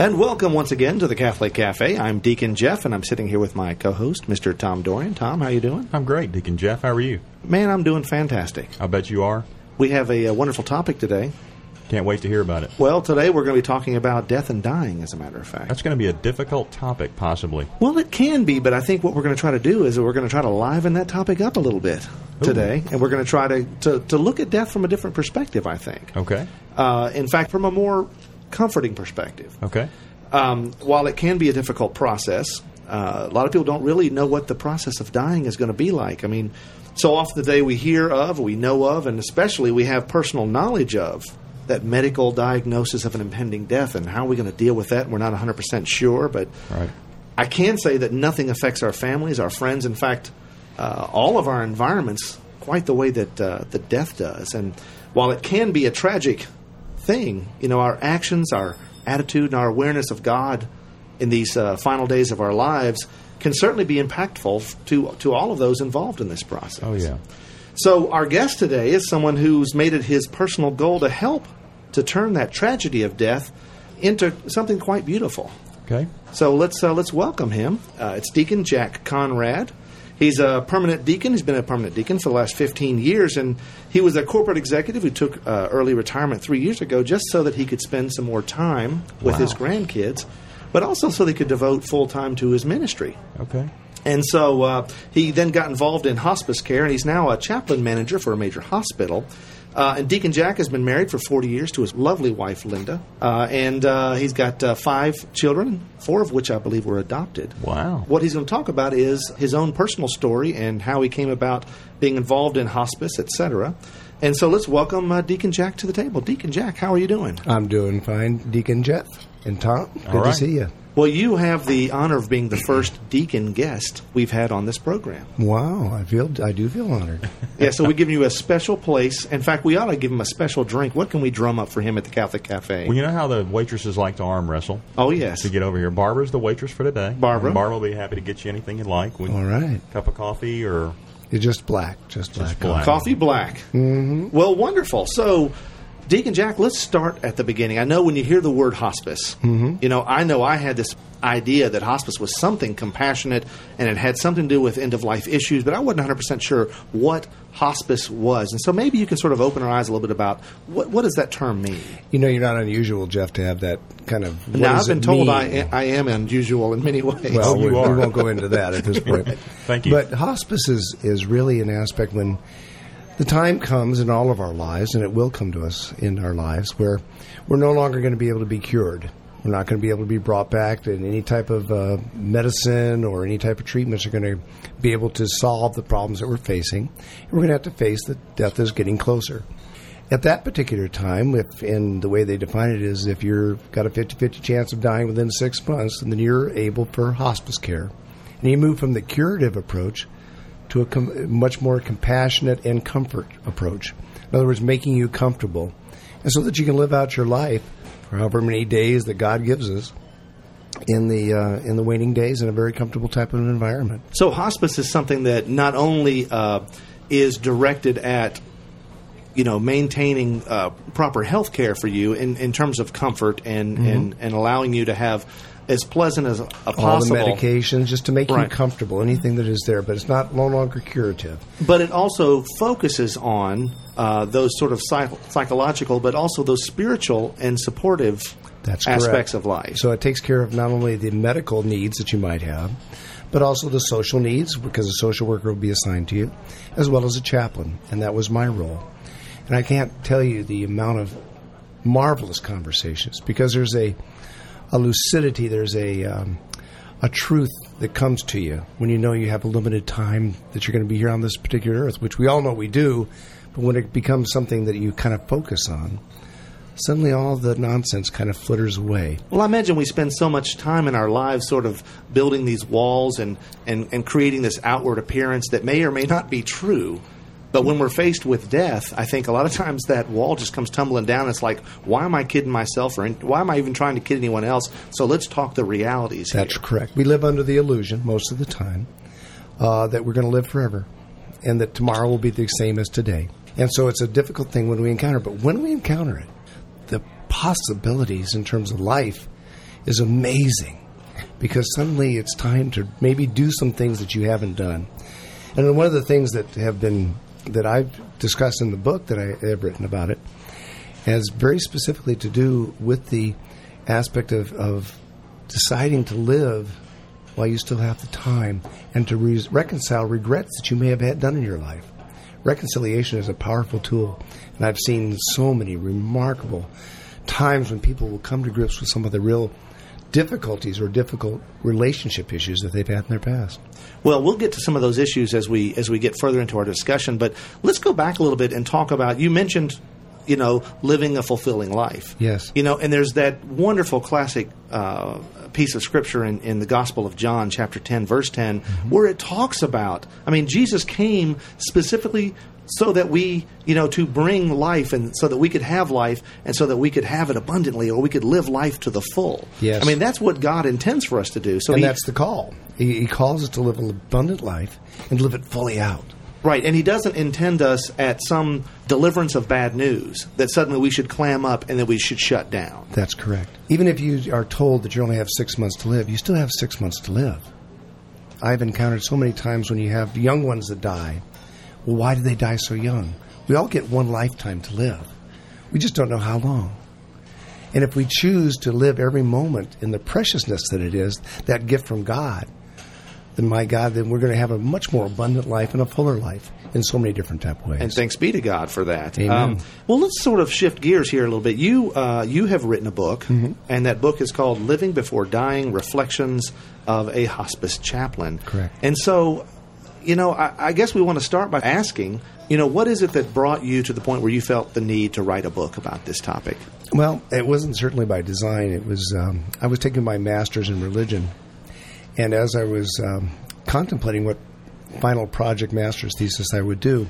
And welcome once again to the Catholic Cafe. I'm Deacon Jeff, and I'm sitting here with my co-host, Mr. Tom Dorian. Tom, how are you doing? I'm great, Deacon Jeff. How are you? Man, I'm doing fantastic. I bet you are. We have a, a wonderful topic today. Can't wait to hear about it. Well, today we're going to be talking about death and dying, as a matter of fact. That's going to be a difficult topic, possibly. Well, it can be, but I think what we're going to try to do is we're going to try to liven that topic up a little bit today, and we're going to try to, to, to look at death from a different perspective, I think. Okay. Uh, in fact, from a more comforting perspective. Okay. Um, while it can be a difficult process, uh, a lot of people don't really know what the process of dying is going to be like. I mean, so often the day we hear of, we know of, and especially we have personal knowledge of that medical diagnosis of an impending death and how are we going to deal with that. We're not 100% sure, but Right. I can say that nothing affects our families, our friends, in fact, uh, all of our environments quite the way that uh, the death does. And while it can be a tragic thing, you know, our actions, our attitude, and our awareness of God in these uh, final days of our lives can certainly be impactful to to all of those involved in this process. Oh, yeah. So our guest today is someone who's made it his personal goal to help to turn that tragedy of death into something quite beautiful. Okay. So let's uh, let's welcome him. Uh, it's Deacon Jack Conrad. He's a permanent deacon. He's been a permanent deacon for the last 15 years, and he was a corporate executive who took uh, early retirement three years ago just so that he could spend some more time with his grandkids, but also so that he could devote full time to his ministry. Okay. And so uh, he then got involved in hospice care, and he's now a chaplain manager for a major hospital. Uh, and Deacon Jack has been married for 40 years to his lovely wife, Linda. Uh, and uh, he's got uh, five children, four of which I believe were adopted. Wow. What he's going to talk about is his own personal story and how he came about being involved in hospice, etc. And so let's welcome uh, Deacon Jack to the table. Deacon Jack, how are you doing? I'm doing fine, Deacon Jeff and Tom. Good All to see you. Well, you have the honor of being the first deacon guest we've had on this program. Wow, I feel I do feel honored. Yeah, so we're giving you a special place. In fact, we ought to give him a special drink. What can we drum up for him at the Catholic Cafe? Well, you know how the waitresses like to arm wrestle? oh, yes. To get over here, Barbara's the waitress for today. Barbara. And Barbara will be happy to get you anything you like. We, All right, Cup of coffee or it's just black, just black. black. Coffee black. Mm-hmm. Well, wonderful. So, Deacon Jack, let's start at the beginning. I know when you hear the word hospice, mm-hmm. you know, I know I had this idea that hospice was something compassionate and it had something to do with end of life issues, but I wasn't 100% sure what hospice was. And so maybe you can sort of open our eyes a little bit about what, what does that term mean? You know, you're not unusual, Jeff, to have that kind of. what now, I've been it told mean? I, I am unusual in many ways. Well, you we, are. we won't go into that at this point. Thank you. But hospice is, is really an aspect when the time comes in all of our lives, and it will come to us in our lives, where we're no longer going to be able to be cured. We're not going to be able to be brought back, and any type of uh, medicine or any type of treatments are going to be able to solve the problems that we're facing. And we're going to have to face that death is getting closer. At that particular time, if and the way they define it is if you've got a 50-50 chance of dying within six months, then you're able for hospice care. And you move from the curative approach to a com- much more compassionate and comfort approach. In other words, making you comfortable, and so that you can live out your life for however many days that God gives us in the uh, in the waning days in a very comfortable type of environment. So hospice is something that not only uh, is directed at you know maintaining uh, proper health care for you in, in terms of comfort and, and, and allowing you to have as pleasant as a, Mm-hmm. All the medications just to make Right. you comfortable, anything that is there, but it's not no longer curative. but it also focuses on uh, those sort of psych- psychological but also those spiritual and supportive That's aspects correct. of life So it takes care of not only the medical needs that you might have, but also the social needs, because a social worker will be assigned to you, as well as a chaplain. And that was my role. And I can't tell you the amount of marvelous conversations, because there's a, a lucidity, there's a, um, a truth that comes to you when you know you have a limited time that you're going to be here on this particular earth, which we all know we do, but when it becomes something that you kind of focus on, suddenly all the nonsense kind of flitters away. Well, I imagine we spend so much time in our lives sort of building these walls and, and, and creating this outward appearance that may or may not be true. But when we're faced with death, I think a lot of times that wall just comes tumbling down. It's like, why am I kidding myself, or why am I even trying to kid anyone else? So let's talk the realities. That's here. correct. We live under the illusion most of the time uh, that we're going to live forever, and that tomorrow will be the same as today. And so it's a difficult thing when we encounter. it. But when we encounter it, the possibilities in terms of life is amazing because suddenly it's time to maybe do some things that you haven't done. And one of the things that have been that I've discussed in the book that I have written about it has very specifically to do with the aspect of, of deciding to live while you still have the time and to re- reconcile regrets that you may have had done in your life. Reconciliation is a powerful tool, and I've seen so many remarkable times when people will come to grips with some of the real difficulties or difficult relationship issues that they've had in their past. Well, we'll get to some of those issues as we as we get further into our discussion, but let's go back a little bit and talk about you mentioned you know, living a fulfilling life. Yes. You know, and there's that wonderful classic uh, piece of scripture in, in the Gospel of John, chapter 10, verse 10, mm-hmm. where it talks about, I mean, Jesus came specifically so that we, you know, to bring life and so that we could have life and so that we could have it abundantly or we could live life to the full. Yes. I mean, that's what God intends for us to do. So and he, that's the call. He, he calls us to live an abundant life and live it fully out. Right, and he doesn't intend us at some deliverance of bad news that suddenly we should clam up and that we should shut down. That's correct. Even if you are told that you only have six months to live, you still have six months to live. I've encountered so many times when you have young ones that die. Well, why do they die so young? We all get one lifetime to live. We just don't know how long. And if we choose to live every moment in the preciousness that it is, that gift from God, then my God, then we're going to have a much more abundant life and a fuller life in so many different type of ways. And thanks be to God for that. Amen. Um, well, let's sort of shift gears here a little bit. You uh, you have written a book, mm-hmm. and that book is called "Living Before Dying: Reflections of a Hospice Chaplain." Correct. And so, you know, I, I guess we want to start by asking, you know, what is it that brought you to the point where you felt the need to write a book about this topic? Well, it wasn't certainly by design. It was um, I was taking my master's in religion and as I was um, contemplating what final project master's thesis I would do,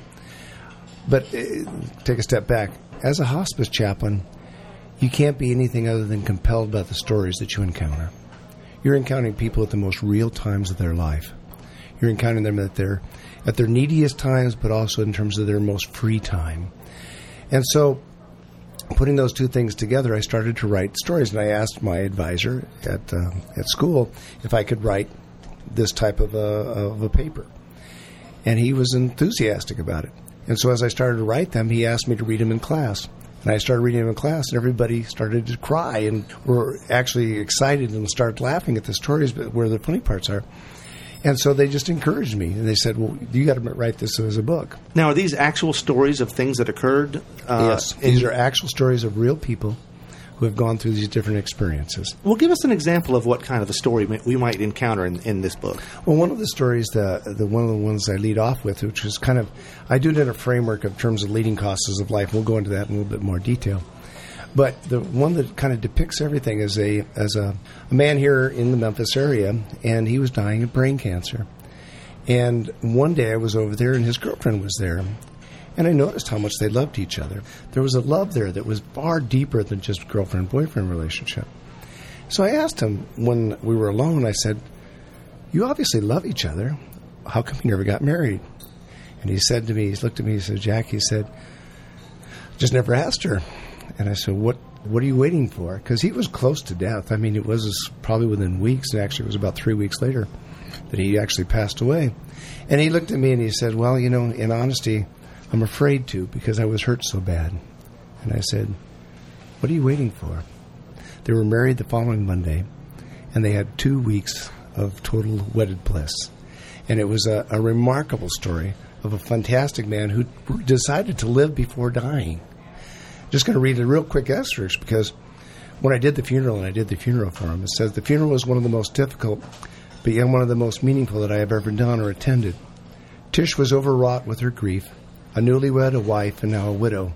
but uh, take a step back. As a hospice chaplain, you can't be anything other than compelled by the stories that you encounter. You're encountering people at the most real times of their life. You're encountering them at their at their neediest times, but also in terms of their most free time. And so putting those two things together, I started to write stories, and I asked my advisor at uh, at school if I could write this type of a, of a paper, and he was enthusiastic about it. And so, as I started to write them, he asked me to read them in class. And I started reading them in class, and everybody started to cry and were actually excited and started laughing at the stories, but where the funny parts are. And so they just encouraged me, and they said, "Well, you got to write this as a book." Now, are these actual stories of things that occurred? Uh, yes, these are actual stories of real people who have gone through these different experiences. Well, give us an example of what kind of a story we might encounter in, in this book. Well, one of the stories, the, the one of the ones I lead off with, which is kind of, I do it in a framework of terms of leading causes of life. We'll go into that in a little bit more detail. But the one that kind of depicts everything is a as a, a man here in the Memphis area, and he was dying of brain cancer. And one day I was over there, and his girlfriend was there, and I noticed how much they loved each other. There was a love there that was far deeper than just girlfriend boyfriend relationship. So I asked him when we were alone. I said, "You obviously love each other. How come you never got married?" And he said to me, he looked at me, he said, "Jack," he said, "just never asked her." And I said, "What? What are you waiting for?" Because he was close to death. I mean, it was probably within weeks. Actually, it was about three weeks later that he actually passed away. And he looked at me and he said, "Well, you know, in honesty, I'm afraid to because I was hurt so bad." And I said, "What are you waiting for?" They were married the following Monday, and they had two weeks of total wedded bliss. And it was a, a remarkable story of a fantastic man who decided to live before dying just going to read a real quick asterisk because when I did the funeral, and I did the funeral for him, it says the funeral was one of the most difficult, but yet one of the most meaningful that I have ever done or attended. Tish was overwrought with her grief, a newlywed, a wife, and now a widow.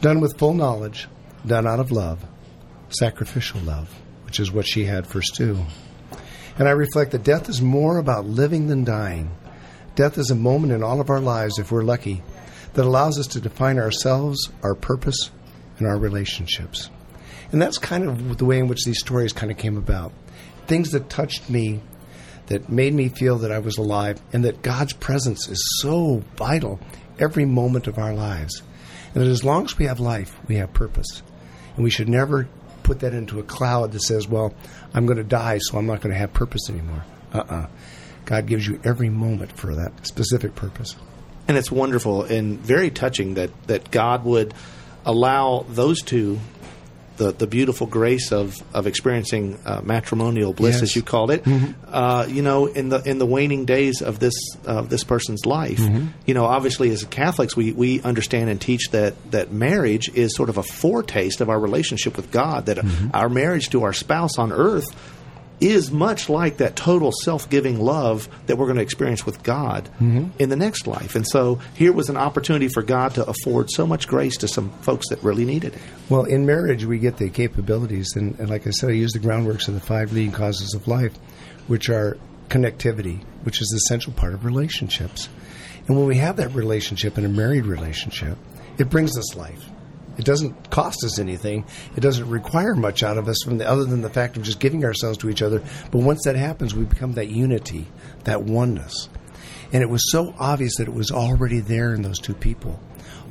Done with full knowledge, done out of love, sacrificial love, which is what she had for Stu. And I reflect that death is more about living than dying. Death is a moment in all of our lives, if we're lucky, that allows us to define ourselves, our purpose, and our relationships. And that's kind of the way in which these stories kind of came about. Things that touched me, that made me feel that I was alive, and that God's presence is so vital every moment of our lives. And that as long as we have life, we have purpose. And we should never put that into a cloud that says, well, I'm going to die, so I'm not going to have purpose anymore. Uh uh-uh. uh God gives you every moment for that specific purpose. And it's wonderful and very touching that, that God would allow those two the, the beautiful grace of, of experiencing uh, matrimonial bliss, yes. as you called it, mm-hmm. uh, you know, in the in the waning days of this uh, this person's life. Mm-hmm. You know, obviously, as Catholics, we, we understand and teach that that marriage is sort of a foretaste of our relationship with God. That mm-hmm. our marriage to our spouse on earth is much like that total self giving love that we're going to experience with God mm-hmm. in the next life. And so here was an opportunity for God to afford so much grace to some folks that really needed it. Well, in marriage, we get the capabilities. And, and like I said, I use the groundworks of the five leading causes of life, which are connectivity, which is the essential part of relationships. And when we have that relationship in a married relationship, it brings us life. It doesn't cost us anything. It doesn't require much out of us from the, other than the fact of just giving ourselves to each other. But once that happens, we become that unity, that oneness. And it was so obvious that it was already there in those two people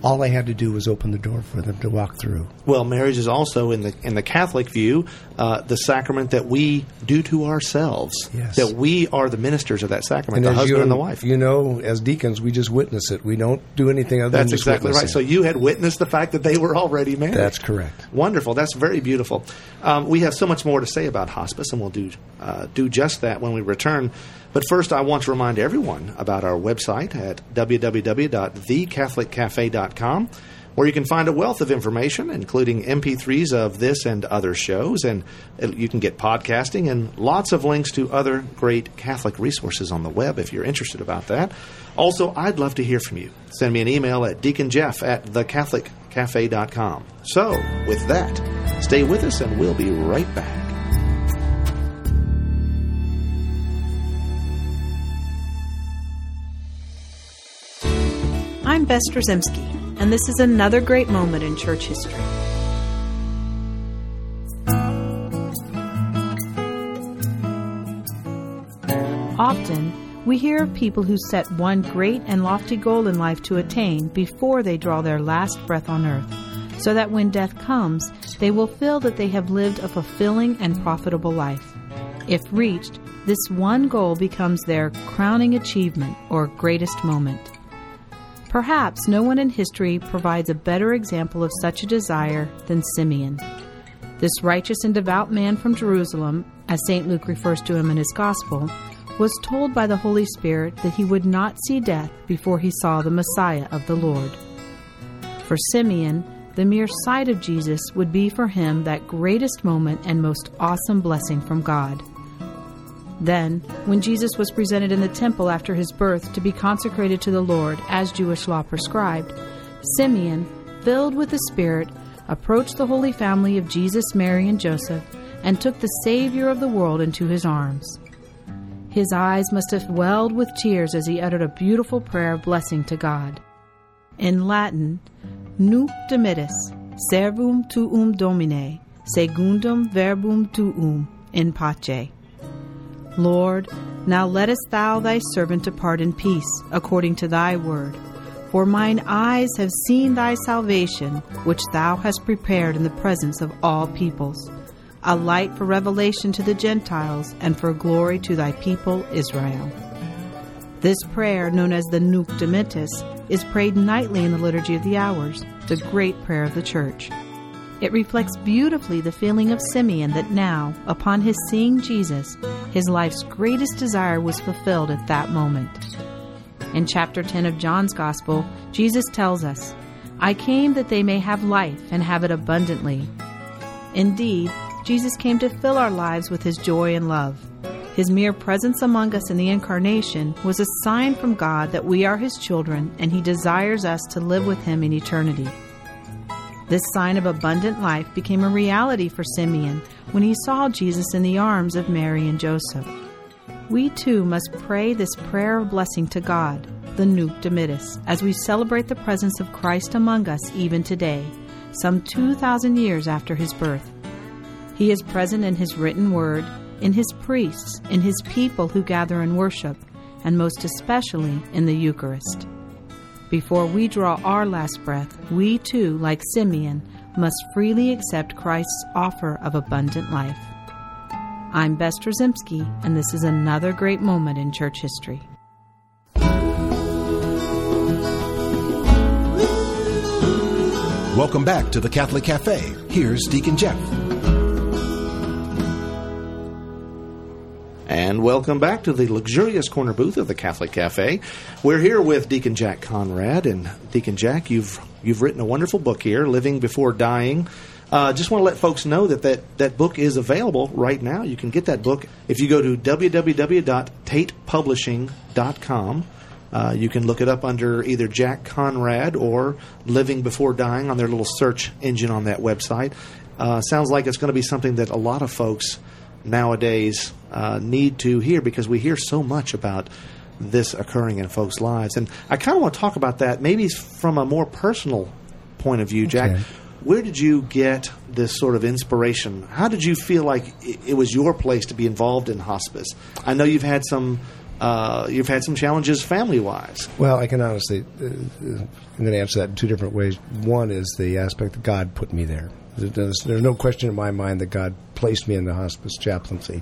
all I had to do was open the door for them to walk through. Well, marriage is also in the in the Catholic view uh, the sacrament that we do to ourselves. Yes. That we are the ministers of that sacrament, and the husband you, and the wife. You know, as deacons, we just witness it. We don't do anything other That's than exactly right. So you had witnessed the fact that they were already married. That's correct. Wonderful. That's very beautiful. Um, we have so much more to say about hospice, and we'll do uh, do just that when we return. But first, I want to remind everyone about our website at www.thecatholiccafe.com where you can find a wealth of information, including MP3s of this and other shows, and uh, you can get podcasting and lots of links to other great Catholic resources on the web if you're interested about that. Also, I'd love to hear from you. Send me an email at deaconjeff at thecatholiccafe.com. So, with that, stay with us and we'll be right back. I'm Bess Drzymski, and this is another great moment in church history. Often, we hear of people who set one great and lofty goal in life to attain before they draw their last breath on earth, so that when death comes, they will feel that they have lived a fulfilling and profitable life. If reached, this one goal becomes their crowning achievement or greatest moment. Perhaps no one in history provides a better example of such a desire than Simeon. This righteous and devout man from Jerusalem, as St. Luke refers to him in his Gospel, was told by the Holy Spirit that he would not see death before he saw the Messiah of the Lord. For Simeon, the mere sight of Jesus would be for him that greatest moment and most awesome blessing from God. Then, when Jesus was presented in the temple after his birth to be consecrated to the Lord as Jewish law prescribed, Simeon, filled with the Spirit, approached the Holy Family of Jesus, Mary, and Joseph and took the Savior of the world into his arms. His eyes must have welled with tears as he uttered a beautiful prayer of blessing to God. In Latin, Nunc dimittis, servum tuum domine, secundum verbum tuum, in pace. Lord, now lettest thou thy servant depart in peace, according to thy word. For mine eyes have seen thy salvation, which thou hast prepared in the presence of all peoples, a light for revelation to the Gentiles, and for glory to thy people Israel. This prayer, known as the Nunc Dimittis, is prayed nightly in the Liturgy of the Hours, the great prayer of the Church. It reflects beautifully the feeling of Simeon that now, upon his seeing Jesus, his life's greatest desire was fulfilled at that moment. In chapter 10 of John's Gospel, Jesus tells us, I came that they may have life and have it abundantly. Indeed, Jesus came to fill our lives with his joy and love. His mere presence among us in the Incarnation was a sign from God that we are his children and he desires us to live with him in eternity. This sign of abundant life became a reality for Simeon when he saw Jesus in the arms of Mary and Joseph. We too must pray this prayer of blessing to God, the Nunc Dimittis as we celebrate the presence of Christ among us even today, some 2,000 years after his birth. He is present in his written word, in his priests, in his people who gather and worship, and most especially in the Eucharist. Before we draw our last breath, we too, like Simeon, must freely accept Christ's offer of abundant life. I'm Bess Drzymski, and this is another great moment in church history. Welcome back to the Catholic Cafe. Here's Deacon Jeff. And welcome back to the luxurious corner booth of the Catholic Cafe. We're here with Deacon Jack Conrad, and Deacon Jack, you've you've written a wonderful book here, "Living Before Dying." Uh, just want to let folks know that, that that book is available right now. You can get that book if you go to www.tatepublishing.com. Uh, you can look it up under either Jack Conrad or Living Before Dying on their little search engine on that website. Uh, sounds like it's going to be something that a lot of folks nowadays uh, need to hear because we hear so much about this occurring in folks' lives. And I kind of want to talk about that maybe from a more personal point of view, Jack. Okay. Where did you get this sort of inspiration? How did you feel like it it was your place to be involved in hospice? I know you've had some uh, you've had some challenges family wise. Well, I can honestly, uh, I'm going to answer that in two different ways. One is the aspect that God put me there. There's, there's no question in my mind that God placed me in the hospice chaplaincy.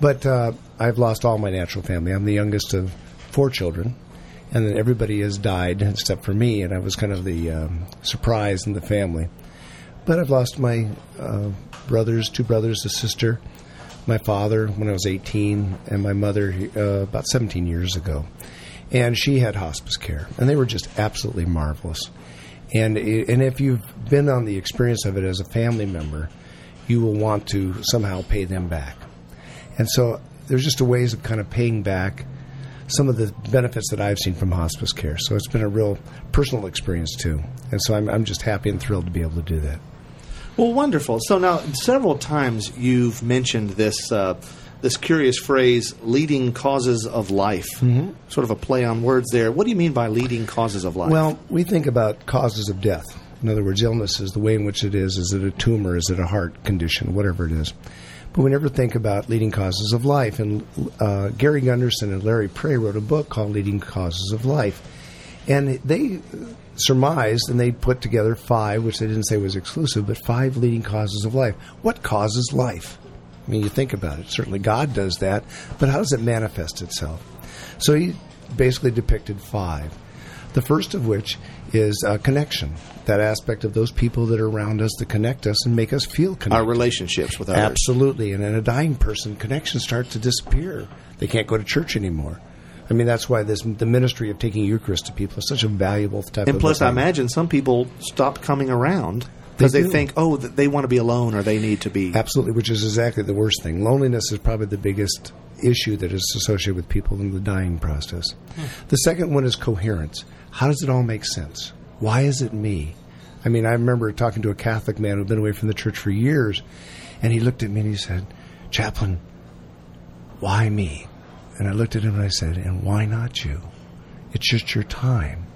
But uh, I've lost all my natural family. I'm the youngest of four children, and then everybody has died except for me, and I was kind of the um, surprise in the family. But I've lost my uh, brothers, two brothers, a sister, my father when I was 18, and my mother uh, about 17 years ago. And she had hospice care, and they were just absolutely marvelous. And i- and if you've been on the experience of it as a family member, you will want to somehow pay them back. And so there's just a ways of kind of paying back some of the benefits that I've seen from hospice care. So it's been a real personal experience too. And so I'm, I'm just happy and thrilled to be able to do that. Well, wonderful. So now, several times you've mentioned this uh, this curious phrase, "leading causes of life." Mm-hmm. Sort of a play on words there. What do you mean by leading causes of life? Well, we think about causes of death. In other words, illnesses, the way in which it is. Is it a tumor? Is it a heart condition? Whatever it is. But we never think about leading causes of life. And uh, Gary Gunderson and Larry Pray wrote a book called Leading Causes of Life. And they surmised and they put together five, which they didn't say was exclusive, but five leading causes of life. What causes life? I mean, you think about it. Certainly God does that, but how does it manifest itself? So he basically depicted five. The first of which is uh, connection, that aspect of those people that are around us that connect us and make us feel connected. our relationships with others. Absolutely. And in a dying person, connection starts to disappear. They can't go to church anymore. I mean, that's why this the ministry of taking Eucharist to people is such a valuable type And plus, I imagine some people stop coming around because They they, think, oh, th- they want to be alone or they need to be. Absolutely, which is exactly the worst thing. Loneliness is probably the biggest issue that is associated with people in the dying process. Hmm. The second one is coherence. How does it all make sense? Why is it me? I mean, I remember talking to a Catholic man who'd been away from the church for years, and he looked at me and he said, Chaplain, why me? And I looked at him and I said, And why not you? It's just your time.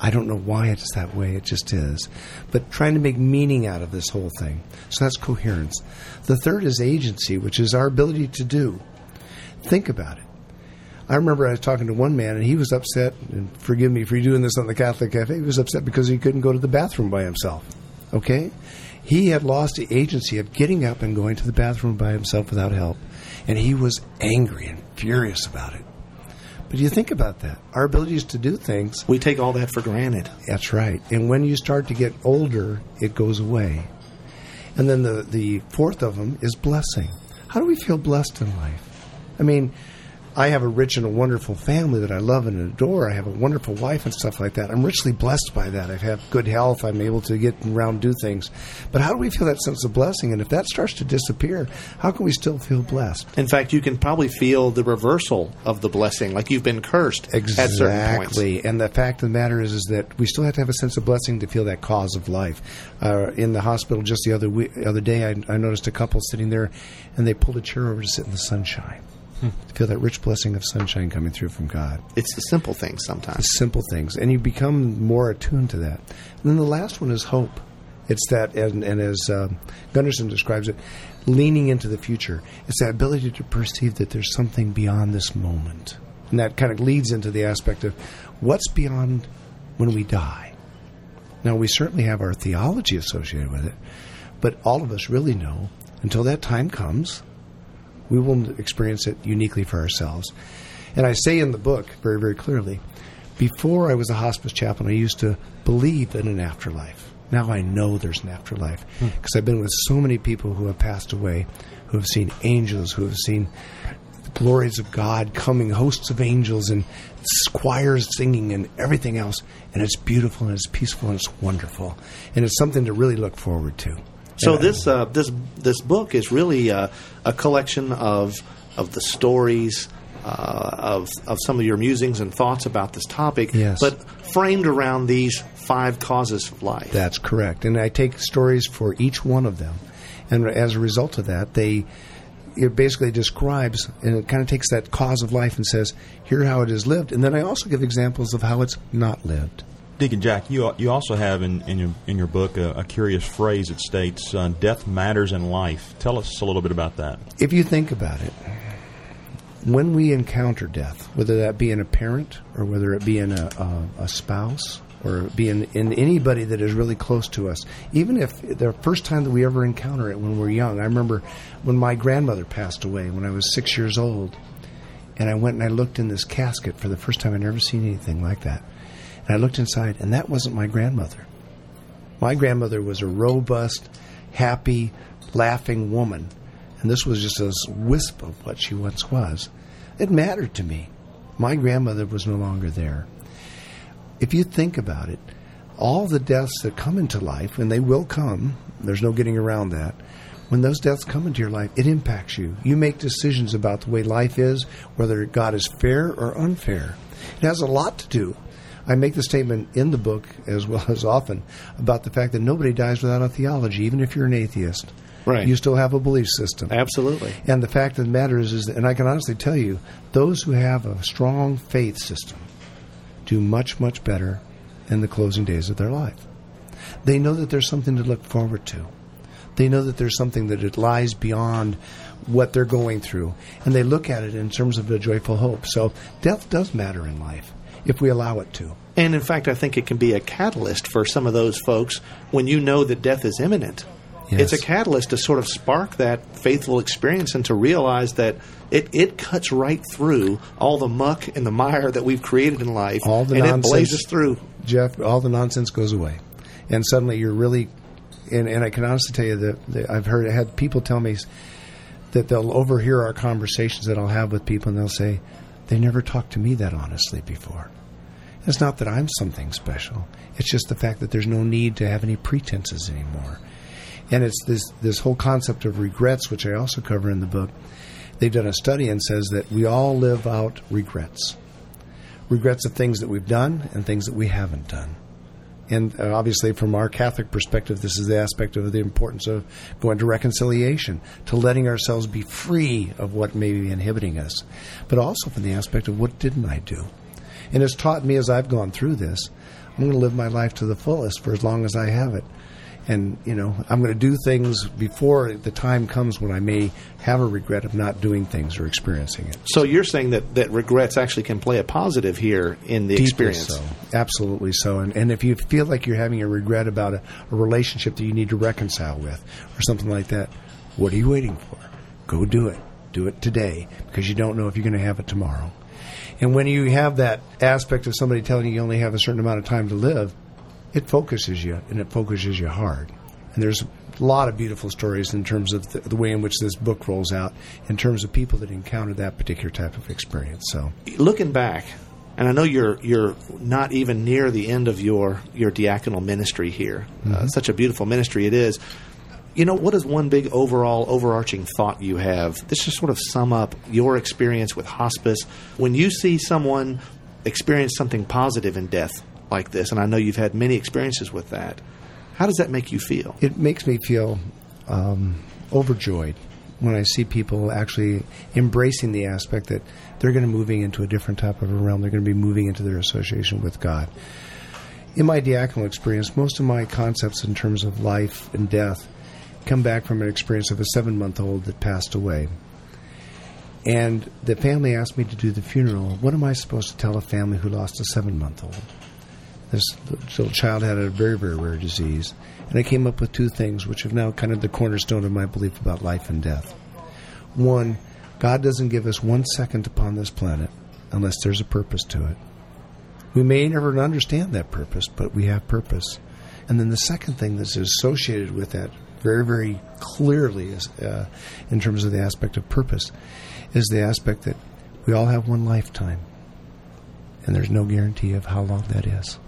I don't know why it's that way, it just is. But trying to make meaning out of this whole thing. So that's coherence. The third is agency, which is our ability to do. Think about it. I remember I was talking to one man, and he was upset, and forgive me for doing this on the Catholic Cafe, he was upset because he couldn't go to the bathroom by himself. Okay? He had lost the agency of getting up and going to the bathroom by himself without help, and he was angry and furious about it. But you think about that. Our abilities to do things We take all that for granted. that's right. And when you start to get older, it goes away. And then the, the fourth of them is blessing. How do we feel blessed in life? I mean, I have a rich and a wonderful family that I love and adore. I have a wonderful wife and stuff like that. I'm richly blessed by that. I have good health. I'm able to get around do things. But how do we feel that sense of blessing? And if that starts to disappear, how can we still feel blessed? In fact, you can probably feel the reversal of the blessing, like you've been cursed at certain points. Exactly. And the fact of the matter is, is that we still have to have a sense of blessing to feel that cause of life. Uh, in the hospital just the other we- other day, I, I noticed a couple sitting there, and they pulled a chair over to sit in the sunshine. To feel that rich blessing of sunshine coming through from God. It's the simple things sometimes. The simple things, and you become more attuned to that. And then the last one is hope. It's that, and, and as uh, Gunderson describes it, leaning into the future. It's that ability to perceive that there's something beyond this moment. And that kind of leads into the aspect of what's beyond when we die. Now, we certainly have our theology associated with it, but all of us really know until that time comes, we will experience it uniquely for ourselves. And I say in the book very, very clearly before I was a hospice chaplain, I used to believe in an afterlife. Now I know there's an afterlife because hmm. I've been with so many people who have passed away, who have seen angels, who have seen the glories of God coming, hosts of angels, and choirs singing, and everything else. And it's beautiful, and it's peaceful, and it's wonderful, and it's something to really look forward to. So this uh, this this book is really uh, a collection of of the stories. Uh, of of some of your musings and thoughts about this topic, yes. but framed around these five causes of life. That's correct, and I take stories for each one of them, and as a result of that, they it basically describes and it kind of takes that cause of life and says, "Here how it is lived," and then I also give examples of how it's not lived. Deacon Jack, you you also have in in your, in your book a, a curious phrase that states uh, "death matters in life." Tell us a little bit about that. If you think about it, when we encounter death, whether that be in a parent or whether it be in a, a, a spouse or be in, in anybody that is really close to us, even if the first time that we ever encounter it when we're young, I remember when my grandmother passed away when I was six years old, and I went and I looked in this casket for the first time. I'd never seen anything like that. And I looked inside, and that wasn't my grandmother. My grandmother was a robust, happy, laughing woman, and this was just a wisp of what she once was. It mattered to me. My grandmother was no longer there. If you think about it, all the deaths that come into life, and they will come, there's no getting around that. When those deaths come into your life, it impacts you. You make decisions about the way life is, whether God is fair or unfair. It has a lot to do I make the statement in the book as well as often about the fact that nobody dies without a theology, even if you're an atheist. Right. You still have a belief system. Absolutely. And the fact of the matter is, is that, and I can honestly tell you, those who have a strong faith system do much, much better in the closing days of their life. They know that there's something to look forward to. They know that there's something that it lies beyond what they're going through, and they look at it in terms of a joyful hope. So death does matter in life if we allow it to. And in fact, I think it can be a catalyst for some of those folks when you know that death is imminent. Yes. It's a catalyst to sort of spark that faithful experience and to realize that it, it cuts right through all the muck and the mire that we've created in life. All the and nonsense, it blazes through. Jeff, all the nonsense goes away. And suddenly you're really, and, and I can honestly tell you that, that I've heard, I had people tell me that they'll overhear our conversations that I'll have with people and they'll say, they never talked to me that honestly before. It's not that I'm something special. It's just the fact that there's no need to have any pretenses anymore. And it's this this whole concept of regrets, which I also cover in the book. They've done a study and says that we all live out regrets. Regrets of things that we've done and things that we haven't done. And uh, obviously, from our Catholic perspective, this is the aspect of the importance of going to reconciliation, to letting ourselves be free of what may be inhibiting us, but also from the aspect of what didn't I do? And it's taught me as I've gone through this, I'm going to live my life to the fullest for as long as I have it and you know I'm going to do things before the time comes when I may have a regret of not doing things or experiencing it. So you're saying that, that regrets actually can play a positive here in the Deeply experience. So, absolutely so. And and if you feel like you're having a regret about a, a relationship that you need to reconcile with or something like that, what are you waiting for? Go do it. Do it today because you don't know if you're going to have it tomorrow. And when you have that aspect of somebody telling you you only have a certain amount of time to live, it focuses you and it focuses you hard. And there's a lot of beautiful stories in terms of the, the, way in which this book rolls out, in terms of people that encounter that particular type of experience. So, looking back, and I know you're you're not even near the end of your your diaconal ministry here. Uh, mm-hmm. Uh, such a beautiful ministry it is. You know, what is one big overall overarching thought you have? This just sort of sum up your experience with hospice. When you see someone experience something positive in death, like this, and I know you've had many experiences with that. How does that make you feel? It makes me feel um, overjoyed when I see people actually embracing the aspect that they're going to be moving into a different type of a realm. They're going to be moving into their association with God. In my diaconal experience, most of my concepts in terms of life and death come back from an experience of a seven month old that passed away. And the family asked me to do the funeral. What am I supposed to tell a family who lost a seven month old? This little child had a very, very rare disease. And I came up with two things, which have now kind of the cornerstone of my belief about life and death. One, God doesn't give us one second upon this planet unless there's a purpose to it. We may never understand that purpose, but we have purpose. And then the second thing that's associated with that very, very clearly is, uh, in terms of the aspect of purpose is the aspect that we all have one lifetime, and there's no guarantee of how long that is.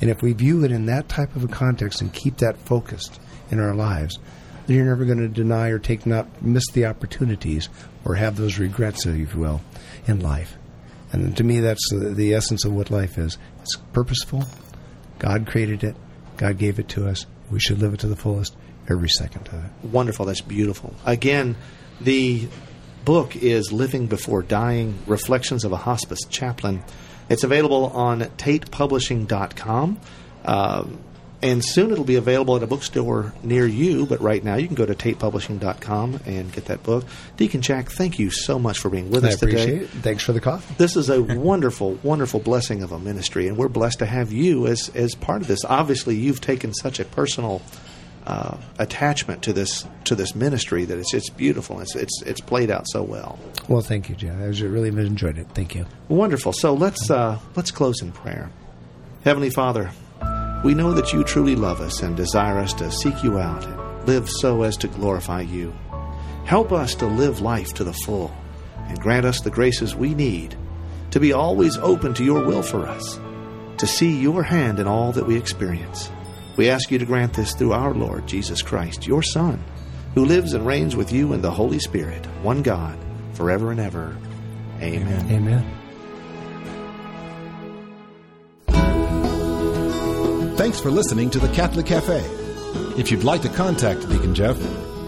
And if we view it in that type of a context and keep that focused in our lives, then you're never going to deny or take not miss the opportunities or have those regrets, if you will, in life. And to me, that's the, the essence of what life is. It's purposeful. God created it. God gave it to us. We should live it to the fullest every second of it. Wonderful. That's beautiful. Again, the book is Living Before Dying Reflections of a Hospice Chaplain. It's available on tatepublishing.com. Uh, and soon it'll be available at a bookstore near you, but right now you can go to tatepublishing.com and get that book. Deacon Jack, thank you so much for being with I us today. it. Thanks for the coffee. This is a wonderful, wonderful blessing of a ministry, and we're blessed to have you as, as part of this. Obviously, you've taken such a personal uh, attachment to this to this ministry that it's it's beautiful. It's it's it's played out so well. Well, thank you, Jeff. I really enjoyed it. Thank you. Wonderful. So let's uh, let's close in prayer. Heavenly Father, we know that you truly love us and desire us to seek you out and live so as to glorify you. Help us to live life to the full and grant us the graces we need to be always open to your will for us, to see your hand in all that we experience. We ask you to grant this through our Lord Jesus Christ, your Son, who lives and reigns with you in the Holy Spirit, one God, forever and ever. Amen. Amen. Thanks for listening to the Catholic Cafe. If you'd like to contact Deacon Jeff,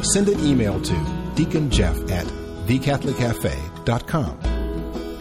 send an email to deaconjeff at thecatholiccafe.com.